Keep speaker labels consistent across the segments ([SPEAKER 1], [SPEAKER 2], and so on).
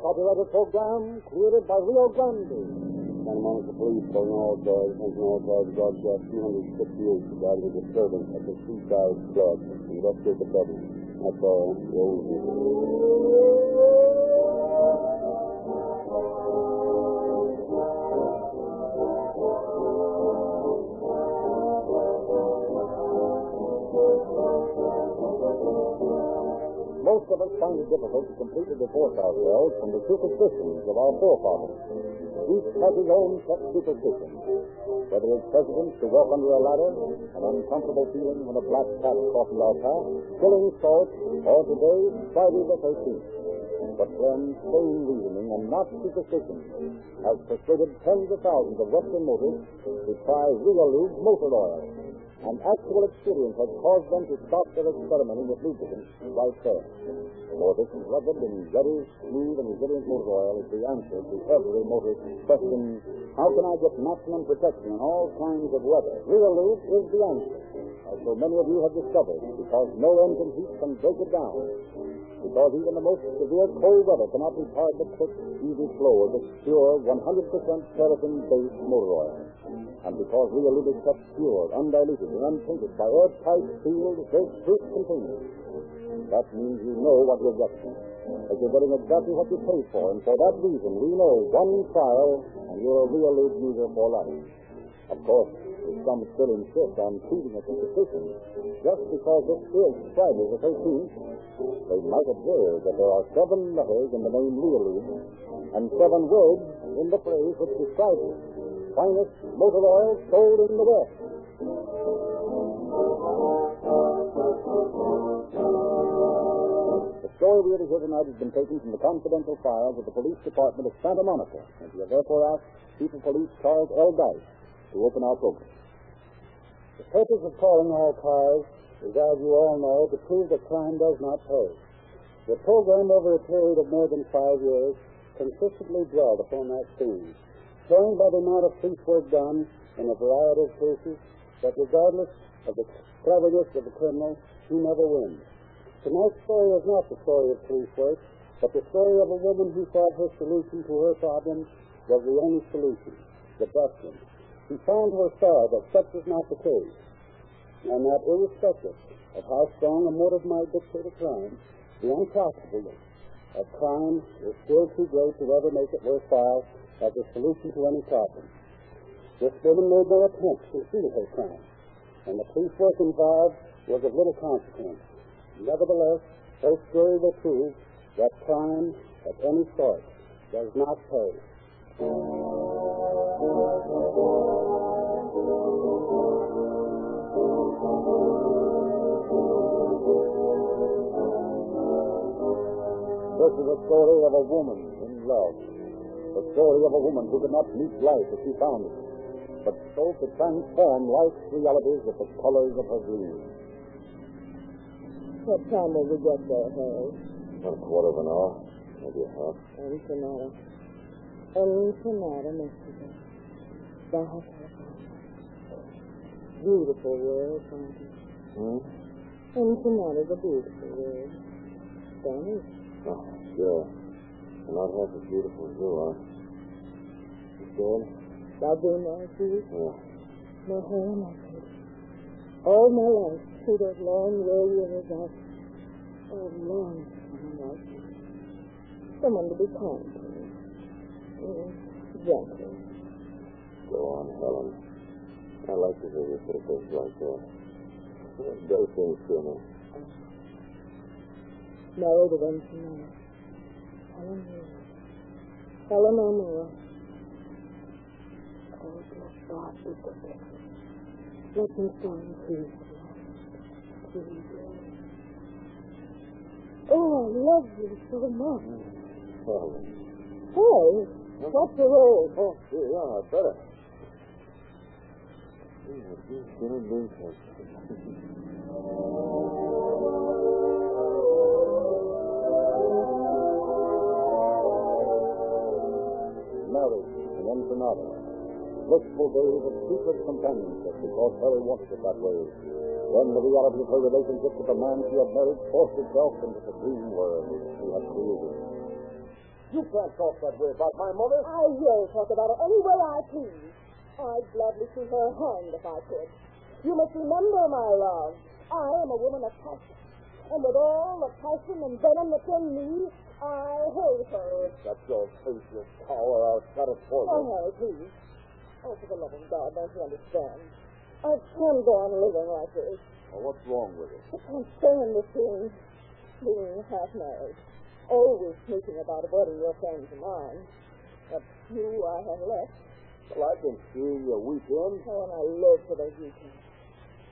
[SPEAKER 1] copyrighted program created by Rio Grande.
[SPEAKER 2] Santa Monica Police calling all cars, attention all cars, broadcast 268 regarding a disturbance at the Seaside Club. Investigate the trouble. That's all. Roll.
[SPEAKER 1] Us find it difficult to completely divorce ourselves from the superstitions of our forefathers. Each has his own pet superstition. Whether it's precedence to walk under a ladder, an uncomfortable feeling when a black cat crosses our path, killing salt, or today, Friday the 13th. But when sane reasoning and not superstition has persuaded tens of thousands of Western motorists to try Realube motor oil, and actual experience has caused them to stop their experimenting with lubricants right there. For this rugged and very smooth and resilient motor oil is the answer to every motorist's question, how can I get maximum protection in all kinds of weather? Realube is the answer, as so many of you have discovered, because no engine heat can break it down. Because even the most severe cold weather cannot retard the quick, easy flow of this pure, 100% paraffin-based motor oil. And because Real is kept pure, undiluted, and untainted by airtight, sealed, safe-proof containers, that means you know what you're getting. That you're getting exactly what you paid for, and for that reason, we know one trial, and you're a Real user for life. Of course, if some still insist on treating it as a just because this is Friday the 13th, they might observe that there are seven letters in the name Real and seven words in the phrase which describes it. Finest motor oil sold in the West. The story we are to hear tonight has been taken from the confidential files of the Police Department of Santa Monica, and we have therefore asked Chief of Police Charles L. Dice to open our program.
[SPEAKER 3] The purpose of calling all cars is, as you all know, to prove that crime does not pay. The program, over a period of more than five years, consistently dwelled upon that theme, showing by the amount of police work done in a variety of cases that regardless of the cleverness of the criminal, he never wins. Tonight's story is not the story of police work, but the story of a woman who thought her solution to her problem was the only solution, the best one. She found to her that such was not the case, and that irrespective of how strong a motive might dictate a crime, the unprofitableness of crime is still too great to ever make it worthwhile as a solution to any problem. This woman made no attempt to conceal her crime, and the police work involved was of little consequence. Nevertheless, her story will prove that crime of any sort does not pay.
[SPEAKER 1] This is a story of a woman in love. The story of a woman who could not meet life as she found it, but so to transform life's realities with the colors of her dreams.
[SPEAKER 4] What time will we get there, Harry?
[SPEAKER 2] About a quarter of an hour. Maybe a half.
[SPEAKER 4] Ensenada. Ensenada, Mexico. Baja California. Beautiful word, aren't it?
[SPEAKER 2] Hmm?
[SPEAKER 4] Ensenada's a beautiful word. Spanish.
[SPEAKER 2] Oh, sure. You're not half as beautiful as you are. You scared?
[SPEAKER 4] Laguna, see?
[SPEAKER 2] Yeah.
[SPEAKER 4] No hair, nothing. All my life, through those long, weary years, I've oh, long like you. Someone to be kind to me. Mm, gentle.
[SPEAKER 2] Go on, Helen. I like to hear you put a face like that. It does seem to me.
[SPEAKER 4] Married at Ensenada. Helen Moore. Helen O'Neill. Oh, dear God, good to. Let me please. Please. Oh, I love you so much.
[SPEAKER 2] Helen.
[SPEAKER 4] Hey, what's the role?
[SPEAKER 2] Oh, gee, yeah, I better. Gee, what you gonna do,
[SPEAKER 1] Married in Ensenada.
[SPEAKER 2] blissful days of secret companionship because Harry wanted it that way. Then the reality of her relationship with the man she had married forced itself into the dream world she had created. You can't talk that way about my mother.
[SPEAKER 4] I will talk about her any way I please. I'd gladly see her hanged if I could. You must remember, my love, I am a woman of passion. And with all the passion and venom that's in me, Oh, I hate her.
[SPEAKER 2] That's your face, you power. I'll cut it for you.
[SPEAKER 4] Oh, Harry, please. Oh, for the love of God, don't you understand? I can't go on living like this.
[SPEAKER 2] Well, what's wrong with it?
[SPEAKER 4] I can't stand this being, being half married. Always thinking about avoiding your friends and mine. But you I have left.
[SPEAKER 2] Well, I've been seeing you weekend.
[SPEAKER 4] Oh, and I live for those weekends.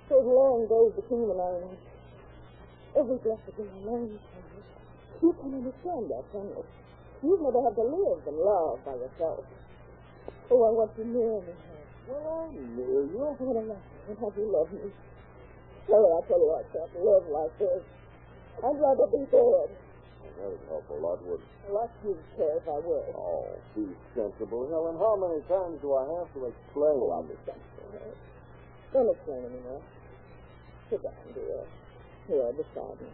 [SPEAKER 4] Those long days between the lines. Every blessed day alone, Charlie. You can understand that, can you? You've never had to live and love by yourself. Oh, I want you near me.
[SPEAKER 2] Well, I'm near you.
[SPEAKER 4] I to love you and have you love me. Harry, I tell you, I can't live like this. I'd rather be dead.
[SPEAKER 2] That'd help a lot, would
[SPEAKER 4] Like you'd care if I were.
[SPEAKER 2] Oh, be sensible, Helen. How many times do I have to explain?
[SPEAKER 4] Oh, I'll be sensible, Don't explain anymore. Sit down, dear. Here, beside me.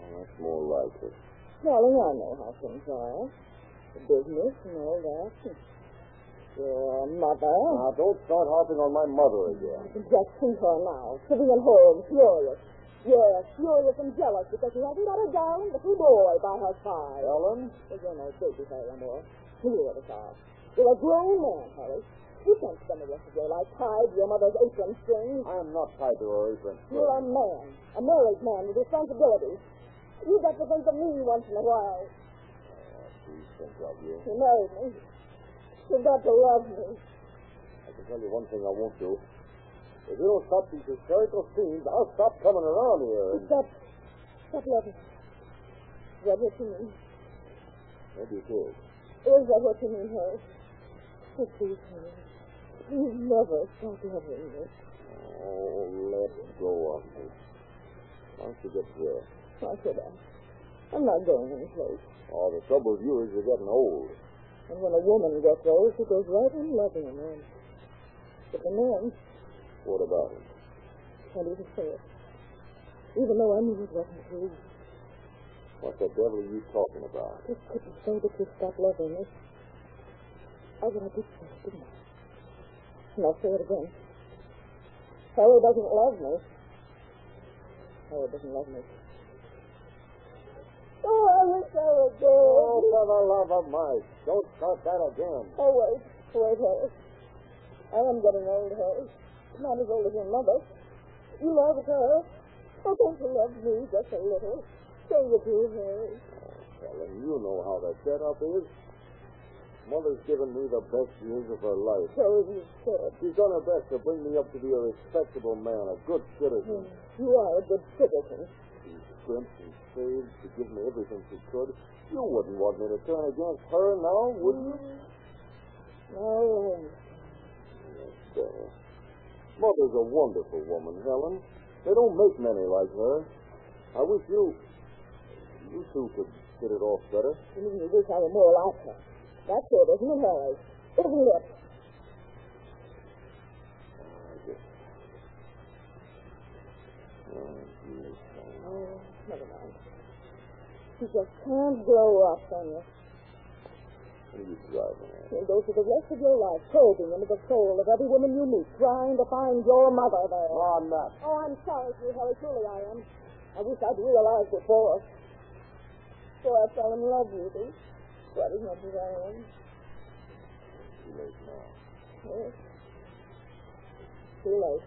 [SPEAKER 2] Oh, that's more like it.
[SPEAKER 4] Darling, I know how things are. The business and all that. Your uh, mother.
[SPEAKER 2] Now, don't start harping on my mother again.
[SPEAKER 4] Just see her now, sitting at home, furious. Yes, furious and jealous because she hasn't got a darling little boy by her side. Well, you're no baby, Harry, anymore. Neither of us are. You're a grown man, Harry. You can't spend the rest of your life tied to your mother's apron strings.
[SPEAKER 2] I'm not tied to her apron.
[SPEAKER 4] You're a man, a married man with responsibilities. You got to think of me once in a while.
[SPEAKER 2] Oh, please think of you.
[SPEAKER 4] You married me. You've got to love me.
[SPEAKER 2] I can tell you one thing I won't do. If you don't stop these hysterical scenes, I'll stop coming around here. And...
[SPEAKER 4] Stop. Stop loving. Is that what you mean?
[SPEAKER 2] Maybe it is.
[SPEAKER 4] Is that what you mean, Harry? Oh, please, Harry. Please never stop loving me.
[SPEAKER 2] Oh, let go of me. Why don't you get here?
[SPEAKER 4] Why should I? I'm not going anyplace.
[SPEAKER 2] Oh, the trouble with you is you're getting old.
[SPEAKER 4] And when a woman gets old, she goes right on loving a man. But the man
[SPEAKER 2] What about it?
[SPEAKER 4] can't even say it. Even though I knew it wasn't true.
[SPEAKER 2] What the devil are you talking about?
[SPEAKER 4] Just couldn't say that you stopped loving me. I what I did say, didn't I? And I'll say it again. Harry doesn't love me. Harry doesn't love me. Oh, wish I were dead.
[SPEAKER 2] Oh, for the love of Mike. Don't start that again.
[SPEAKER 4] Oh, wait. Wait, Harry. I am getting old, Harry. Not as old as your mother. You love her. Oh, don't you love me just a little? Say you do, Harry.
[SPEAKER 2] Helen, you know how the setup is. Mother's given me the best years of her life.
[SPEAKER 4] So you said.
[SPEAKER 2] She's done her best to bring me up to be a respectable man, a good citizen.
[SPEAKER 4] You are a good citizen.
[SPEAKER 2] She scrimped and saved to give me everything she could. You wouldn't want me to turn against her now, would you?
[SPEAKER 4] No.
[SPEAKER 2] Yes. Uh, mother's a wonderful woman, Helen. They don't make many like her. I wish you, you two could hit it off better.
[SPEAKER 4] You mean you wish I were more like her? That's it, isn't it, Harry? Isn't it?
[SPEAKER 2] Ah, I guess. Oh, geez, Helen.
[SPEAKER 4] Oh, never mind. You just can't grow up, can you?
[SPEAKER 2] What are you driving at?
[SPEAKER 4] You'll go through the rest of your life probing into the soul of every woman you meet, trying to find your mother there.
[SPEAKER 2] Oh, I'm not.
[SPEAKER 4] Oh, I'm sorry for you, Harry. Truly I am. I wish I'd realized before. Before I fell in love with you. What as much as I am.
[SPEAKER 2] Too late now.
[SPEAKER 4] Yes. Too late.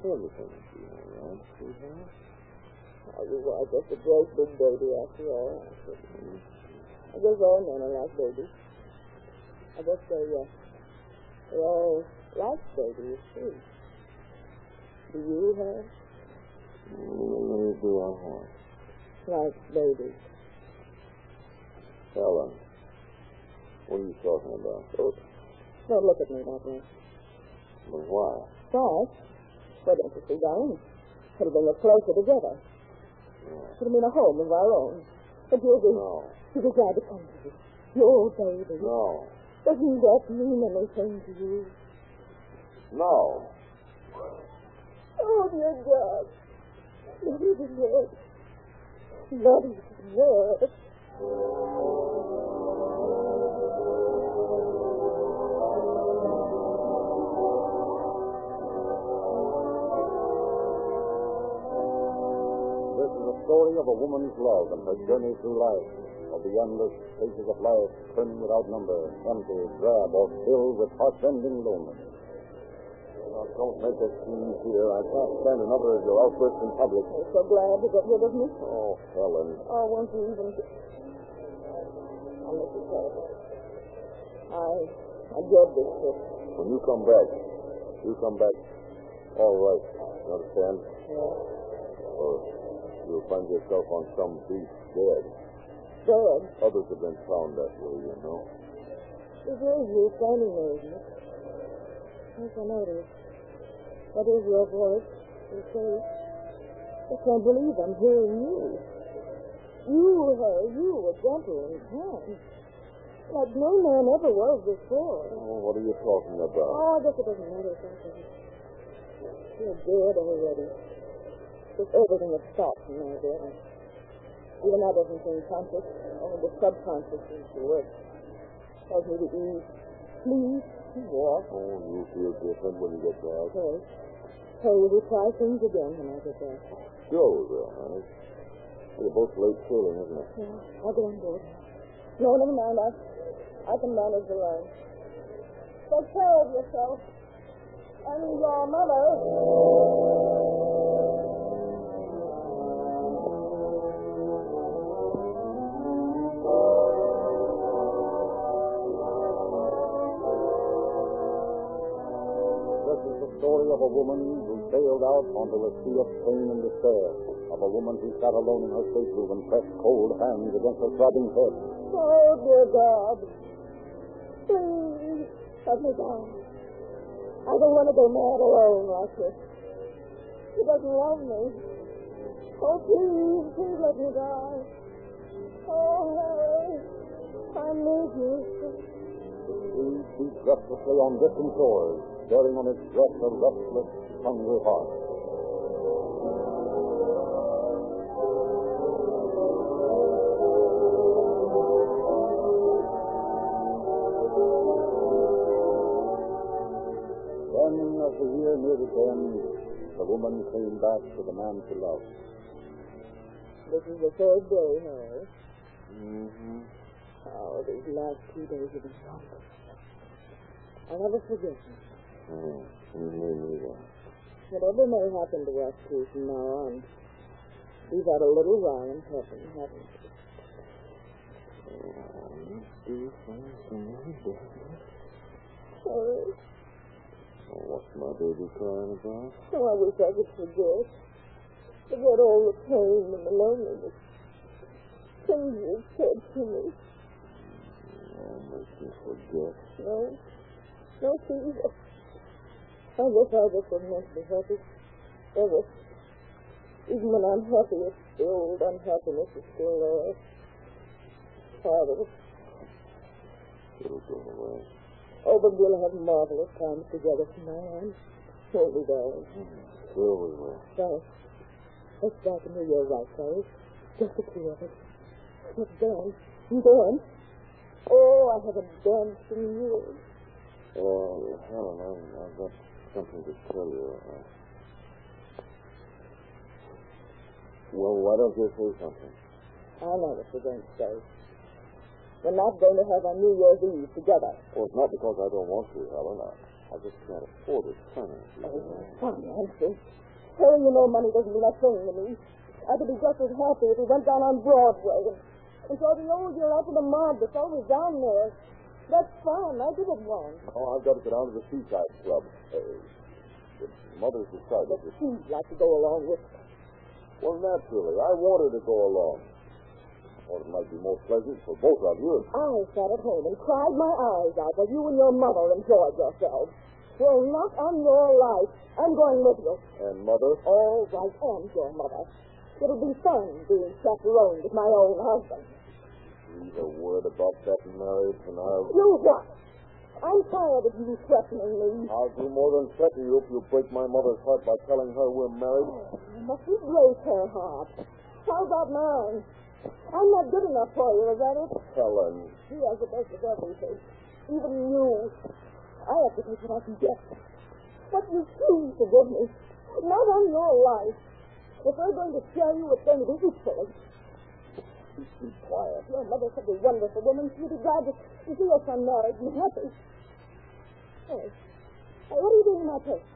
[SPEAKER 2] Everything's doing all right, sweetheart.
[SPEAKER 4] Oh, you are just a great big baby after all. I guess all men are like babies. I guess they, uh, they all like babies, too. Do you have
[SPEAKER 2] Maybe do I have.
[SPEAKER 4] like babies?
[SPEAKER 2] Helen, what are you talking about?
[SPEAKER 4] Oh, don't look at me that way.
[SPEAKER 2] Well, why?
[SPEAKER 4] Why? Why don't you see, darling? It'll bring us closer together.
[SPEAKER 2] Yeah.
[SPEAKER 4] him in a home of our own. But you'll be,
[SPEAKER 2] No.
[SPEAKER 4] you'll be glad to come to me. Your baby.
[SPEAKER 2] No.
[SPEAKER 4] Doesn't that mean anything to you?
[SPEAKER 2] No.
[SPEAKER 4] Oh, dear God. Not even words. Not even words.
[SPEAKER 1] Story of a woman's love and her journey through life, of the endless spaces of life turned without number, empty, drab, or filled with heartrending loneliness.
[SPEAKER 2] Now, don't make a scene here. I can't stand another of your outbursts in public.
[SPEAKER 4] I'm so glad to get rid of me.
[SPEAKER 2] Oh, Helen.
[SPEAKER 4] Oh, won't you even... Oh, Mrs. Harris. I... I did this trip.
[SPEAKER 2] When you come back, you come back all right. You understand?
[SPEAKER 4] Yeah.
[SPEAKER 2] Or you'll find yourself on some beach dead.
[SPEAKER 4] Dead.
[SPEAKER 2] Others have been found that way, you know.
[SPEAKER 4] It is you standing there, isn't it? Yes, I is. That is your voice, your face. I can't believe I'm hearing you. You, her, you, a gentle and kind. Like no man ever was before.
[SPEAKER 2] Oh, what are you talking about?
[SPEAKER 4] Oh, I guess it doesn't matter, Doctor. You're dead already. Just everything has stopped from now there. Even that doesn't seem conscious. Only the subconscious is the word. Tells me to eat, sleep, and walk.
[SPEAKER 2] Oh, you feel different when you get back.
[SPEAKER 4] Okay. Hey, will you try things again when I get back?
[SPEAKER 2] Sure we will, honey. You're both late sailing, isn't it?
[SPEAKER 4] Yeah, I'll get on board. No, never mind. I, I can manage alone. Take care of yourself. And your mother.
[SPEAKER 1] A woman who sailed out onto a sea of pain and despair, of a woman who sat alone in her stateroom and pressed cold hands against her throbbing head.
[SPEAKER 4] Oh, dear God. Please, let me go. I don't want to go mad alone like this. He doesn't love me. Oh, please, please let me die. Oh, Harry, I need you.
[SPEAKER 1] The sea beats restlessly on distant shores, bearing on its breast a restless, hungry heart. Then, as the year neared its end, the woman came back to the man she loved.
[SPEAKER 4] This is the third day, Harry.
[SPEAKER 2] Mm-hmm.
[SPEAKER 4] Oh, these last two days have been wonderful. I'll never forget them.
[SPEAKER 2] Oh, me neither.
[SPEAKER 4] Whatever may happen to us two from now on, we've had a little while in heaven, haven't we?
[SPEAKER 2] Oh, do you find baby?
[SPEAKER 4] Harry,
[SPEAKER 2] Oh, what's my baby crying about?
[SPEAKER 4] oh, I wish I could forget. Forget all the pain and the loneliness. Things you've said to me.
[SPEAKER 2] Oh, make me forget.
[SPEAKER 4] No, no, please. I guess I just wasn't meant to be happy. Ever. Even when I'm happy, it's the old unhappiness is still there. Part of it.
[SPEAKER 2] It'll go away.
[SPEAKER 4] Oh, but we'll have marvelous times together from now on. Won't we, darling?
[SPEAKER 2] Sure we will.
[SPEAKER 4] So, let's back into your right, fellas. Just the two of us. Let's dance. Dance. Oh, I haven't danced in years.
[SPEAKER 2] Oh, Helen, I, I've got something to tell you. Uh, well, why don't you say something?
[SPEAKER 4] I know what you're going to say. We're not going to have our New Year's Eve together.
[SPEAKER 2] Well, it's not because I don't want to, Helen. I, I just can't afford it financially.
[SPEAKER 4] Oh, finances. Telling you no money doesn't mean a thing to me. I could be just as happy if we went down on Broadway and, and saw the old year after the mob that's always down there. That's fine. I give it one.
[SPEAKER 2] Oh, I've got to go down to the Seaside Club. Uh, the mother's decided.
[SPEAKER 4] But she'd like to go along with
[SPEAKER 2] Well, naturally, I want her to go along. Thought it might be more pleasant for both of you.
[SPEAKER 4] I sat at home and cried my eyes out while you and your mother enjoyed yourselves. Well, not on your life. I'm going with you.
[SPEAKER 2] And mother?
[SPEAKER 4] All right, and your mother. It'll be fun being chaperoned with my own husband.
[SPEAKER 2] Breathe a word about that marriage, and I'll.
[SPEAKER 4] You what? I'm tired of you threatening me.
[SPEAKER 2] I'll do more than threaten you if you break my mother's heart by telling her we're married.
[SPEAKER 4] Oh, you mustn't break her heart. How about mine? I'm not good enough for you, is that it?
[SPEAKER 2] Helen.
[SPEAKER 4] She has the best of everything. Even you. I have to take what I can get. But you choose to give me. Not on your life. If we're going to share you, it's going to be equally. Be quiet. Your mother's such a wonderful woman. She'd be glad to, see your son married and happy. Hey. Hey, what are you doing in my place?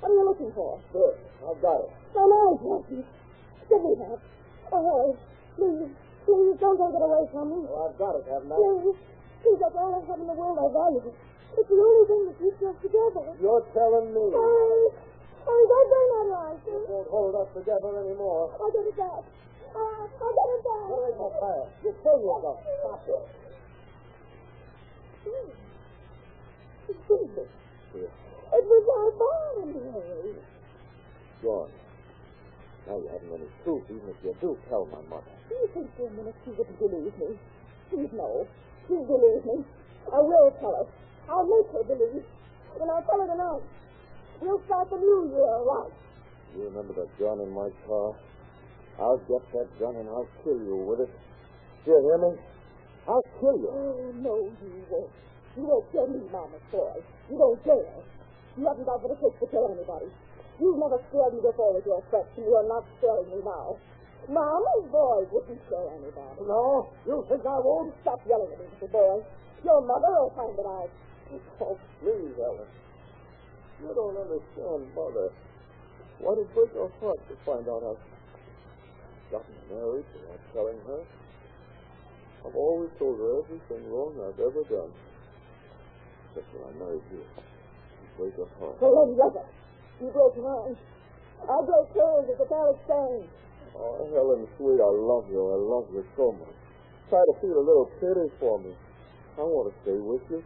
[SPEAKER 4] What are you looking for?
[SPEAKER 2] Good. I've got it.
[SPEAKER 4] My marriage license. Give me that. Oh, Harry, please, please don't take it away from me.
[SPEAKER 2] Well, I've got it, haven't I?
[SPEAKER 4] Please, please, that's all I have in the world I value. It's the only thing that keeps us together.
[SPEAKER 2] You're telling me.
[SPEAKER 4] Harry, Harry, don't bring that license.
[SPEAKER 2] won't hold us together anymore.
[SPEAKER 4] I'll get it Uh.
[SPEAKER 2] Stop it.
[SPEAKER 4] Jesus. It was our bond, Harry.
[SPEAKER 2] Gone. Now you haven't any proof, even if you do tell my mother.
[SPEAKER 4] Do you think for a minute she wouldn't believe me? Please, no. Please believe me. I will tell her. I'll make her believe. And I'll tell her tonight. We'll start the new year right.
[SPEAKER 2] You remember that gun in my car? I'll get that gun and I'll kill you with it. Do you hear me? I'll kill you.
[SPEAKER 4] Oh, no, you won't. You won't kill me, Mama's boy. You don't dare. You haven't got what it takes to kill anybody. You've never scared me before with your threats, and you're not scaring me now. Mama's oh, boy wouldn't kill anybody.
[SPEAKER 2] No? You think I won't?
[SPEAKER 4] Stop yelling at me, little boy. Your mother will find it out.
[SPEAKER 2] Oh, please, Ellen. You don't understand, Mother. What it break your heart to find out I've gotten married without telling her? I've always told her everything wrong I've ever done. Except when I married you. You break her heart.
[SPEAKER 4] So then, brother, you broke mine. I broke hers at the palace stand.
[SPEAKER 2] Oh, Helen, sweet, I love you. I love you so much. Try to feel a little pity for me. I want to stay with you.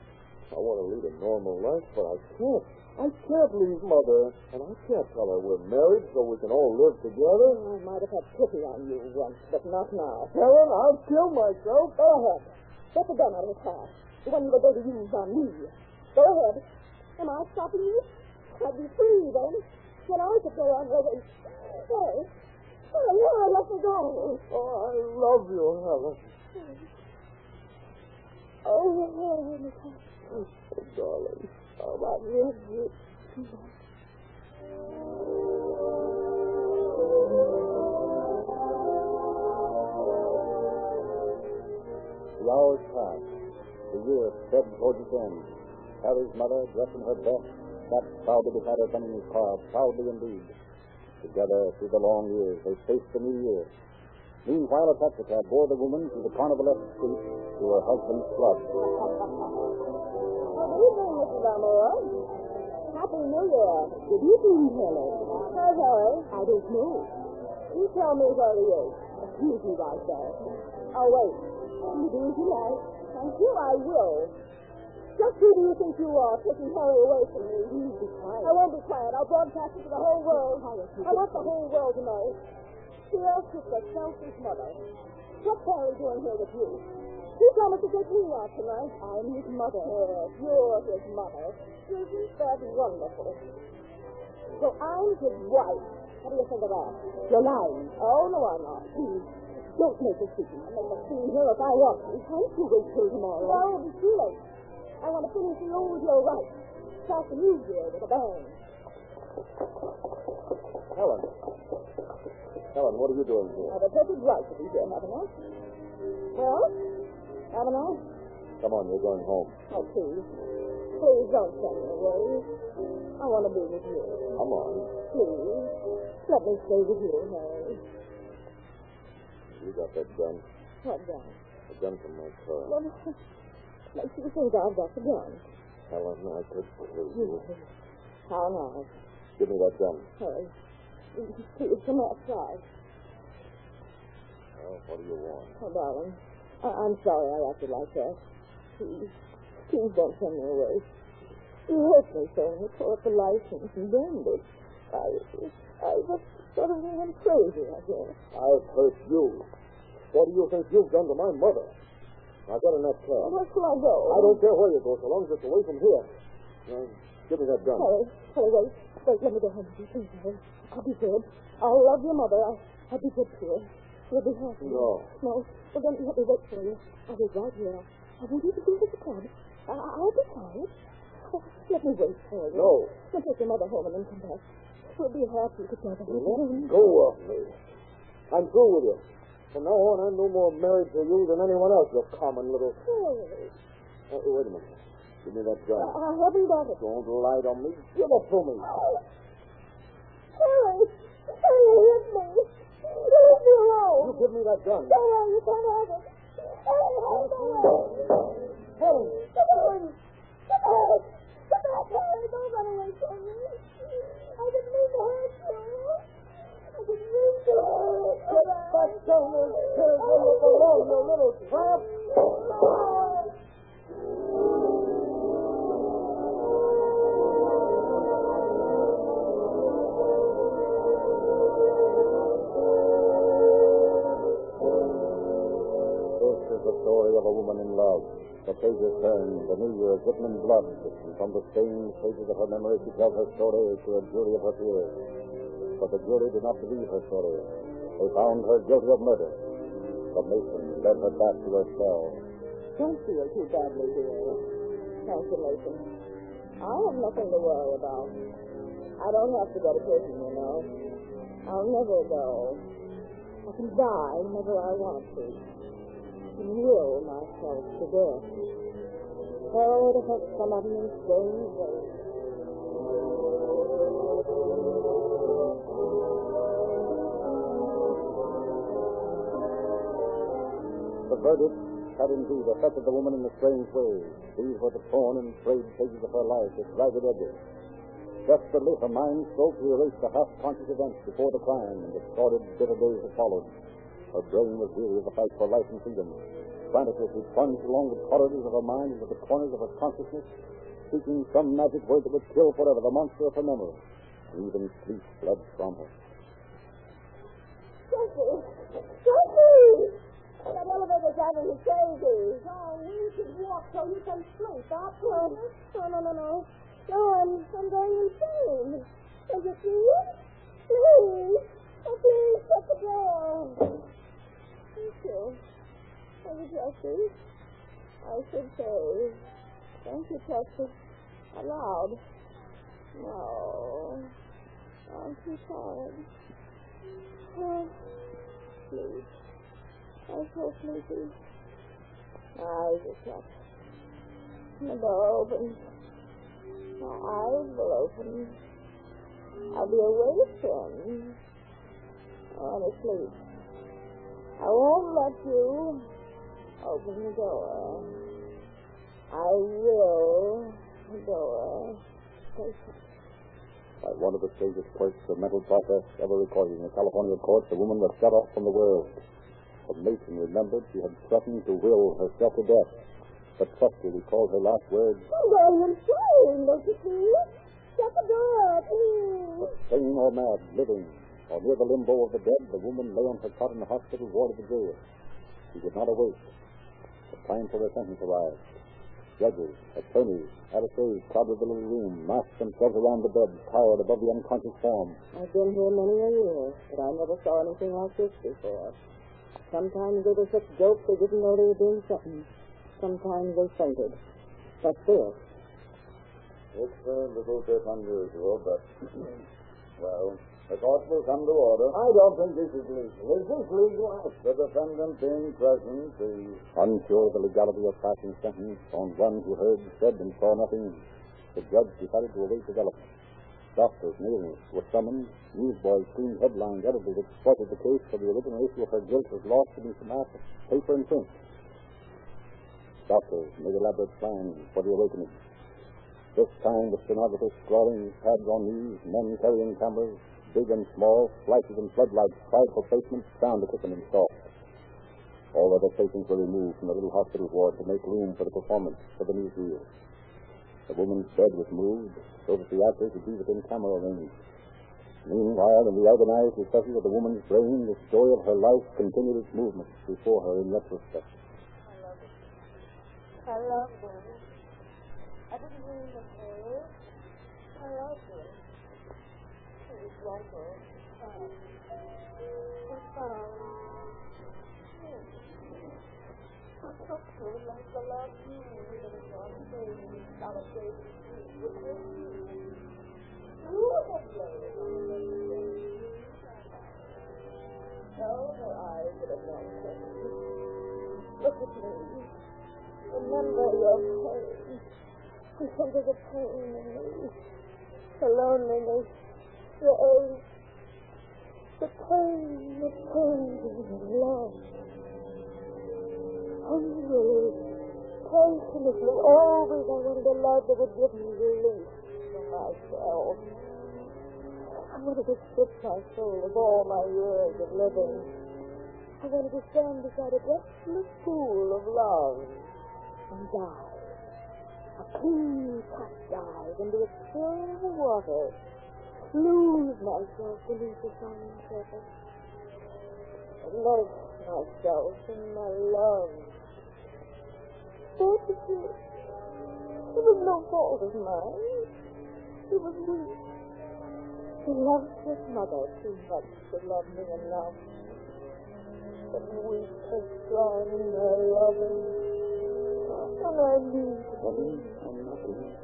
[SPEAKER 2] I want to lead a normal life, but I can't. I can't leave Mother, and I can't tell her we're married so we can all live together.
[SPEAKER 4] I might have had pity on you once, but not now.
[SPEAKER 2] Helen, I'll kill myself.
[SPEAKER 4] Go ahead. Get the gun out of the car. The one you were going to use on me. Go ahead. Am I stopping you? I'd be free then. Then I could go on living. Hey. Hey, why let me go?
[SPEAKER 2] Oh, I love you, Helen.
[SPEAKER 4] Oh, Helen.
[SPEAKER 2] Oh, darling.
[SPEAKER 1] Hours passed. The year sped towards its end. Harry's mother, dressed in her best, sat proudly beside her son in his car, proudly indeed. Together, through the long years, they faced the new year. Meanwhile, a taxicab bore the woman through the Carnivalette street to her husband's club.
[SPEAKER 4] Happy New Year. Good evening, Helen. How's Harry? I don't know. You tell me where he is. Excuse me right there. Oh, wait. You do as you like. I'm sure I will. Just who do you think you are, taking Harry away from me? You be quiet. I won't be quiet. I'll broadcast it to the whole world. I want the whole world to know. Sits a selfish mother. What's Harry doing here with you? He promised to take me out tonight. I'm his mother. Yes, you're his mother. Isn't that wonderful? So I'm his wife. What do you think of that? You're lying. Oh, no, I'm not. Please, don't make a scene. I'll make a scene here if I want to. Can't you wait till tomorrow? No, it'll be too late. I want to finish the old year right. Start the new year with a bang.
[SPEAKER 2] Helen. Helen, what are you doing here?
[SPEAKER 4] I've a perfect right to be here, haven't I? Well, haven't I?
[SPEAKER 2] Come on, you're going home.
[SPEAKER 4] Oh, please. Please don't send me away. I want to be with you.
[SPEAKER 2] Come on.
[SPEAKER 4] Please. Let me stay with you, Harry.
[SPEAKER 2] You got that gun.
[SPEAKER 4] What gun?
[SPEAKER 2] The gun from my car.
[SPEAKER 4] What makes you think I've got the gun?
[SPEAKER 2] Helen, I could kill you.
[SPEAKER 4] How nice.
[SPEAKER 2] Give me that gun.
[SPEAKER 4] Harry. Please, come outside.
[SPEAKER 2] Well, what do you want?
[SPEAKER 4] Oh, darling. I- I'm sorry I acted like that. Please. Please don't send me away. You hurt me so when you tore up the license and burned it. I, I just sort of went crazy, I guess.
[SPEAKER 2] I've hurt you. What do you think you've done to my mother? Now get in that car.
[SPEAKER 4] Where shall I go?
[SPEAKER 2] I don't care where you go, so long as it's away from here. Now, give me that gun.
[SPEAKER 4] Harry, Harry, wait. Wait, let me go home with you, please, Harry. I'll be good. I'll love your mother. I'll, I'll be good to her. You'll be happy.
[SPEAKER 2] No.
[SPEAKER 4] No. Well, then let me wait for you. I'll be right here. I want you to go to the club. I, I'll be quiet. Oh, Let me wait for you.
[SPEAKER 2] No.
[SPEAKER 4] We'll take your mother home and then come back. We'll be happy together.
[SPEAKER 2] Let go of me. I'm through with you. From now on, I'm no more married to you than anyone else, you common little...
[SPEAKER 4] Harry,
[SPEAKER 2] Oh, uh, wait a minute. Give me that gun.
[SPEAKER 4] I haven't got it.
[SPEAKER 2] Don't lie to me. Give it to me.
[SPEAKER 4] Harry, Harry, hit me. Leave me alone.
[SPEAKER 2] You give me that gun.
[SPEAKER 4] No, no, you can't have it. Harry, hold on.
[SPEAKER 2] Hey,
[SPEAKER 4] Come on. Come back. Come back, Harry. Don't run away from me. I didn't mean to hurt you. I didn't mean to.
[SPEAKER 2] get back down and look alone, you little tramp.
[SPEAKER 1] The pages turn, the new year written in blood, and from the stained pages of her memory she tells her story to a jury of her peers. But the jury did not believe her story. They found her guilty of murder. The mason led her back to her cell.
[SPEAKER 4] Don't feel too badly, dear. Mason. I have nothing to worry about. I don't have to go to prison, you know. I'll never go. I can die whenever I want to. Will myself to death. It affects some in strange ways.
[SPEAKER 1] The verdict had indeed affected the woman in a strange way. These were the torn and frayed pages of her life, its ragged edges. Desperately, her mind strove to erase the half-conscious events before the crime and the sordid, bitter days that followed. Her brain was weary of the fight for life and freedom. Frantically, she plunged along the corridors of her mind into the corners of her consciousness, seeking some magic word that would kill forever the monster of her memory. And even sleep fled from her.
[SPEAKER 4] Jesse! Jesse! That elevator's driving me crazy. Oh, you should walk so you can sleep. I'll no, no, no, no, no. No, I'm, I'm going insane. Don't you see? Please. Oh, please, shut the door. Thank you. Thank you, Jesse. I should say, thank you, Jesse. Aloud. No. I'm too tired. Oh, please. I'm so sleepy. My eyes are shut. The door opens. My eyes will open. I'll be awake soon. I want to sleep. I won't let you open the door. I will the door.
[SPEAKER 1] By one of the strangest quirks of mental process ever recorded in the California courts, the woman was shut off from the world. But Mason remembered she had threatened to will herself to death. But trustfully recalled her last words,
[SPEAKER 4] I'm going insane, don't you see? Shut the door, please.
[SPEAKER 1] sane or mad, living, or near the limbo of the dead, the woman lay on her cot in the hospital ward of the jail. She did not awake. The time for her sentence arrived. Judges, attorneys, attaches crowded the little room, massed themselves around the bed, towered above the unconscious form.
[SPEAKER 4] I've been here many a year, but I never saw anything like this before. Sometimes they were such jokes they didn't know they were being sentenced. Sometimes they fainted. But this,
[SPEAKER 1] It's a little bit unusual, but, well, the court will come to order.
[SPEAKER 2] I don't think this is legal. Is this legal?
[SPEAKER 1] The defendant being present, the... Unsure of the legality of passing sentence on one who heard, said, and saw nothing, the judge decided to await development. Doctors, neighbors were summoned. Newsboys screamed headlines. Editors exploited the case for the original issue of her guilt was lost some mass of paper and print. Doctors made elaborate plans for the awakening. This time, the stenographers scrawling, pads on knees, men carrying cameras, big and small, flashes and floodlights tried for placement, found to quicken. All other patients were removed from the little hospital ward to make room for the performance of the new newsreel. The woman's bed was moved so that the actors would be within camera range. Meanwhile, in the agonized recesses of the woman's brain, the story of her life continued its movement before her in retrospect.
[SPEAKER 4] I love them. I didn't mean to. I. I love. Remember your pain. Remember the pain in me. The loneliness, the ache, the pain, the pain of love. Humbly, passionately, always I wanted a love that would give me relief from myself. I wanted to strip my soul of all my years of living. I wanted to stand beside a restless pool of love and dive. A clean cut dive into a still water. Lose myself beneath the shining surface. Love myself in my love. But it was, it was no fault of mine. It was weak. He loved his mother too much to love me enough. But weak and strong in her loving. And I need
[SPEAKER 2] Heaven, I'm knocking.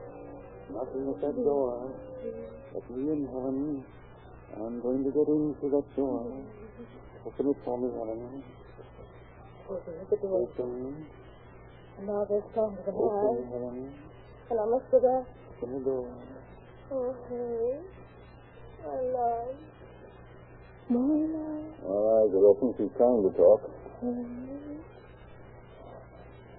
[SPEAKER 2] Knocking at that door. Let me in, Helen. I'm going to get into that door. Open it for me, Helen.
[SPEAKER 4] Open the door.
[SPEAKER 2] Open.
[SPEAKER 4] And now they're stronger than
[SPEAKER 2] Open, Helen.
[SPEAKER 4] And I must go back.
[SPEAKER 2] Open the door.
[SPEAKER 4] Oh, hey. My love. My love.
[SPEAKER 1] All right, I think she's trying to talk.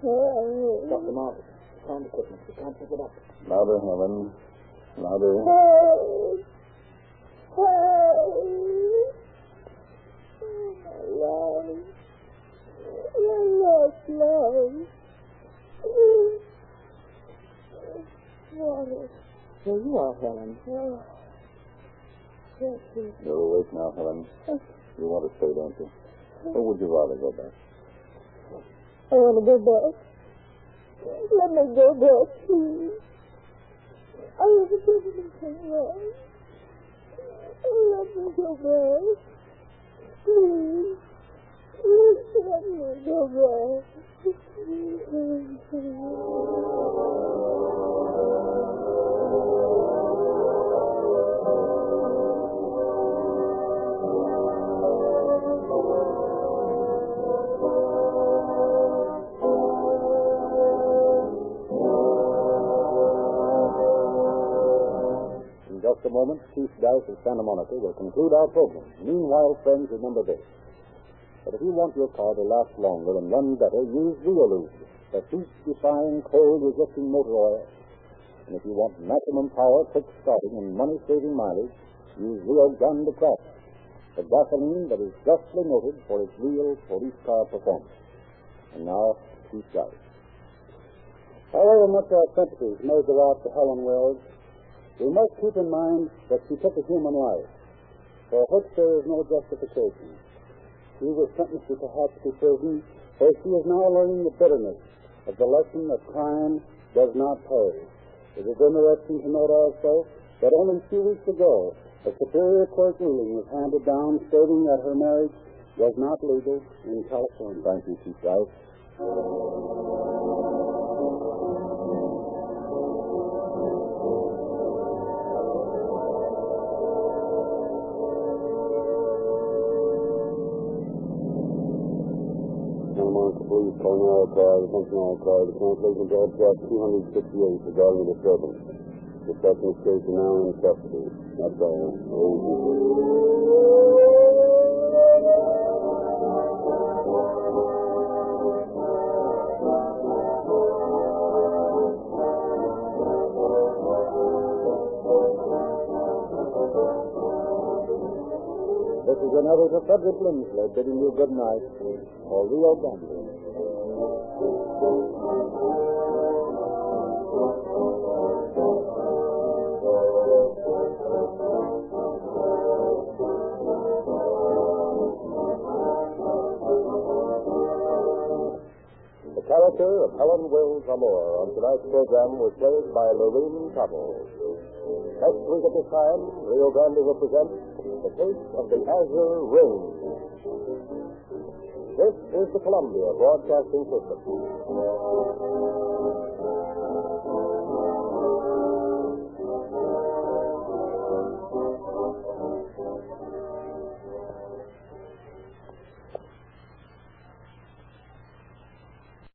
[SPEAKER 4] Where are you?
[SPEAKER 3] Stop the market. Sound equipment. You can't pick it up.
[SPEAKER 1] Louder, Helen. Louder.
[SPEAKER 3] There you are, Helen.
[SPEAKER 4] Oh. You.
[SPEAKER 1] You're awake now, Helen. You want to stay, don't you? Or would you rather go back?
[SPEAKER 4] I want to go back. Let me go back, please. Oh, I have a different thing wrong. Let me go back. Please. Please let me go
[SPEAKER 1] In just a moment, Chief Dice of Santa Monica will conclude our program. Meanwhile, friends, remember this. That if you want your car to last longer and run better, use Realube, the heat-defying, cold-resisting motor oil. And if you want maximum power, quick starting, and money-saving mileage, use Rio Grande Cracked, the gasoline that is justly noted for its real police car performance. And now, Chief Dice.
[SPEAKER 3] However much our sympathies may go out to Helen Wells, we must keep in mind that she took a human life, for which there is no justification. She was sentenced to Tehachapi prison, where she is now learning the bitterness of the lesson that crime does not pay. It is interesting to note also that only a few weeks ago, a Superior Court ruling was handed down stating that her marriage was not legal in California.
[SPEAKER 1] Thank you, Chief Dice.
[SPEAKER 2] Monica Police calling all cars, attention all cars. The cancellation broadcast 268 regarding the disturbance. The suspect case is now in custody. That's all.
[SPEAKER 1] This is your narrator, Frederick Lindsley, bidding you good night. For Rio Grande. Helen
[SPEAKER 2] Will Zamora on tonight's program was played by Lurene Tuttle. Next week at this time, Rio Grande will present The Case of the Azure Ring. This is the Columbia Broadcasting System.